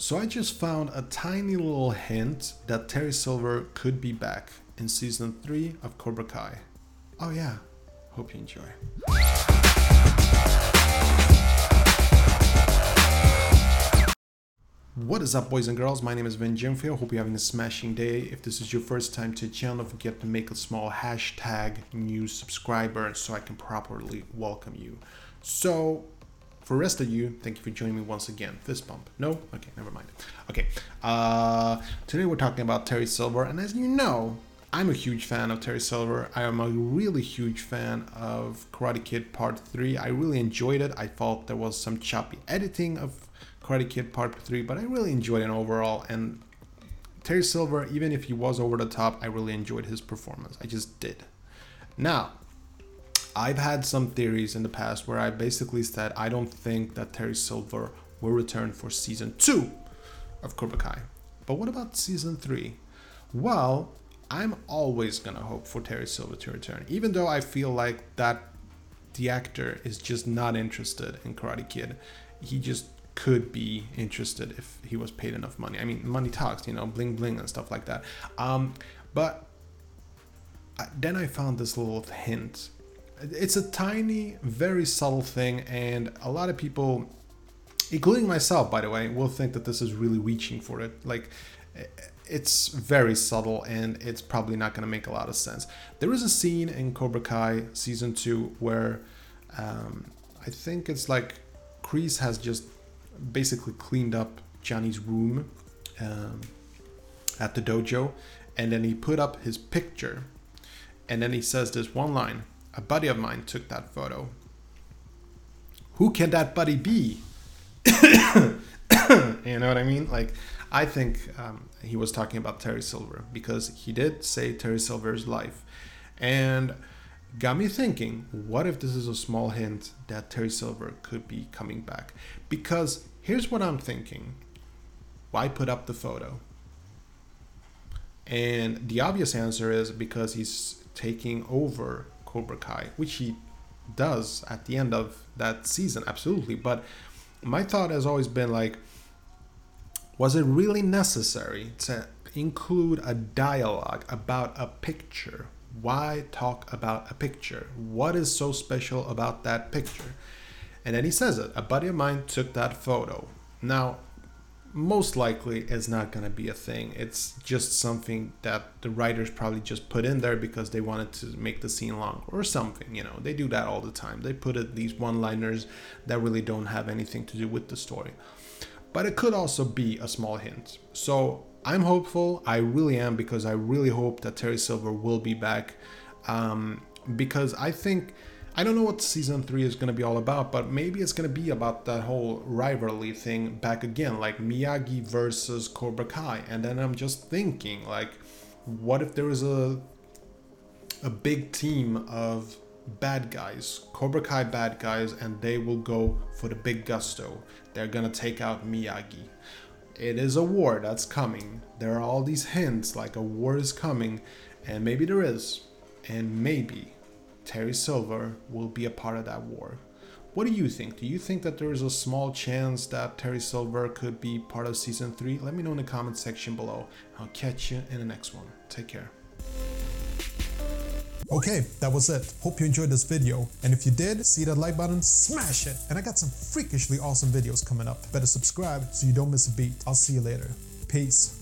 So I just found a tiny little hint that Terry Silver could be back in season 3 of Cobra Kai. Oh yeah, hope you enjoy. What is up boys and girls, my name is Vin Jimfio, hope you're having a smashing day. If this is your first time to the channel, don't forget to make a small hashtag new subscriber so I can properly welcome you. So for the rest of you, thank you for joining me once again. Fist bump. No? Okay, never mind. Okay. Uh, today we're talking about Terry Silver, and as you know, I'm a huge fan of Terry Silver. I am a really huge fan of Karate Kid Part 3. I really enjoyed it. I thought there was some choppy editing of Karate Kid Part 3, but I really enjoyed it overall. And Terry Silver, even if he was over the top, I really enjoyed his performance. I just did. Now, I've had some theories in the past where I basically said I don't think that Terry Silver will return for season two of Cobra Kai. But what about season three? Well, I'm always gonna hope for Terry Silver to return, even though I feel like that the actor is just not interested in Karate Kid. He just could be interested if he was paid enough money. I mean, money talks, you know, bling bling and stuff like that. Um, but then I found this little hint it's a tiny, very subtle thing, and a lot of people, including myself, by the way, will think that this is really reaching for it. Like, it's very subtle and it's probably not going to make a lot of sense. There is a scene in Cobra Kai season two where um, I think it's like Kreese has just basically cleaned up Johnny's room um, at the dojo, and then he put up his picture, and then he says this one line a buddy of mine took that photo. Who can that buddy be? you know what I mean? Like, I think um, he was talking about Terry Silver because he did say Terry Silver's life. And got me thinking what if this is a small hint that Terry Silver could be coming back? Because here's what I'm thinking why put up the photo? And the obvious answer is because he's taking over Cobra Kai, which he does at the end of that season, absolutely. But my thought has always been like, was it really necessary to include a dialogue about a picture? Why talk about a picture? What is so special about that picture? And then he says it. A buddy of mine took that photo. Now, most likely is not going to be a thing. It's just something that the writers probably just put in there because they wanted to make the scene long or something. You know, they do that all the time. They put it, these one liners that really don't have anything to do with the story. But it could also be a small hint. So I'm hopeful. I really am because I really hope that Terry Silver will be back. Um, because I think I don't know what season three is going to be all about, but maybe it's going to be about that whole rivalry thing back again, like Miyagi versus Cobra Kai. And then I'm just thinking, like, what if there is a a big team of bad guys, Cobra Kai bad guys, and they will go for the big gusto. They're gonna take out Miyagi. It is a war that's coming. There are all these hints like a war is coming, and maybe there is, and maybe Terry Silver will be a part of that war. What do you think? Do you think that there is a small chance that Terry Silver could be part of season 3? Let me know in the comment section below. I'll catch you in the next one. Take care. Okay, that was it. Hope you enjoyed this video. And if you did, see that like button, smash it. And I got some freakishly awesome videos coming up. Better subscribe so you don't miss a beat. I'll see you later. Peace.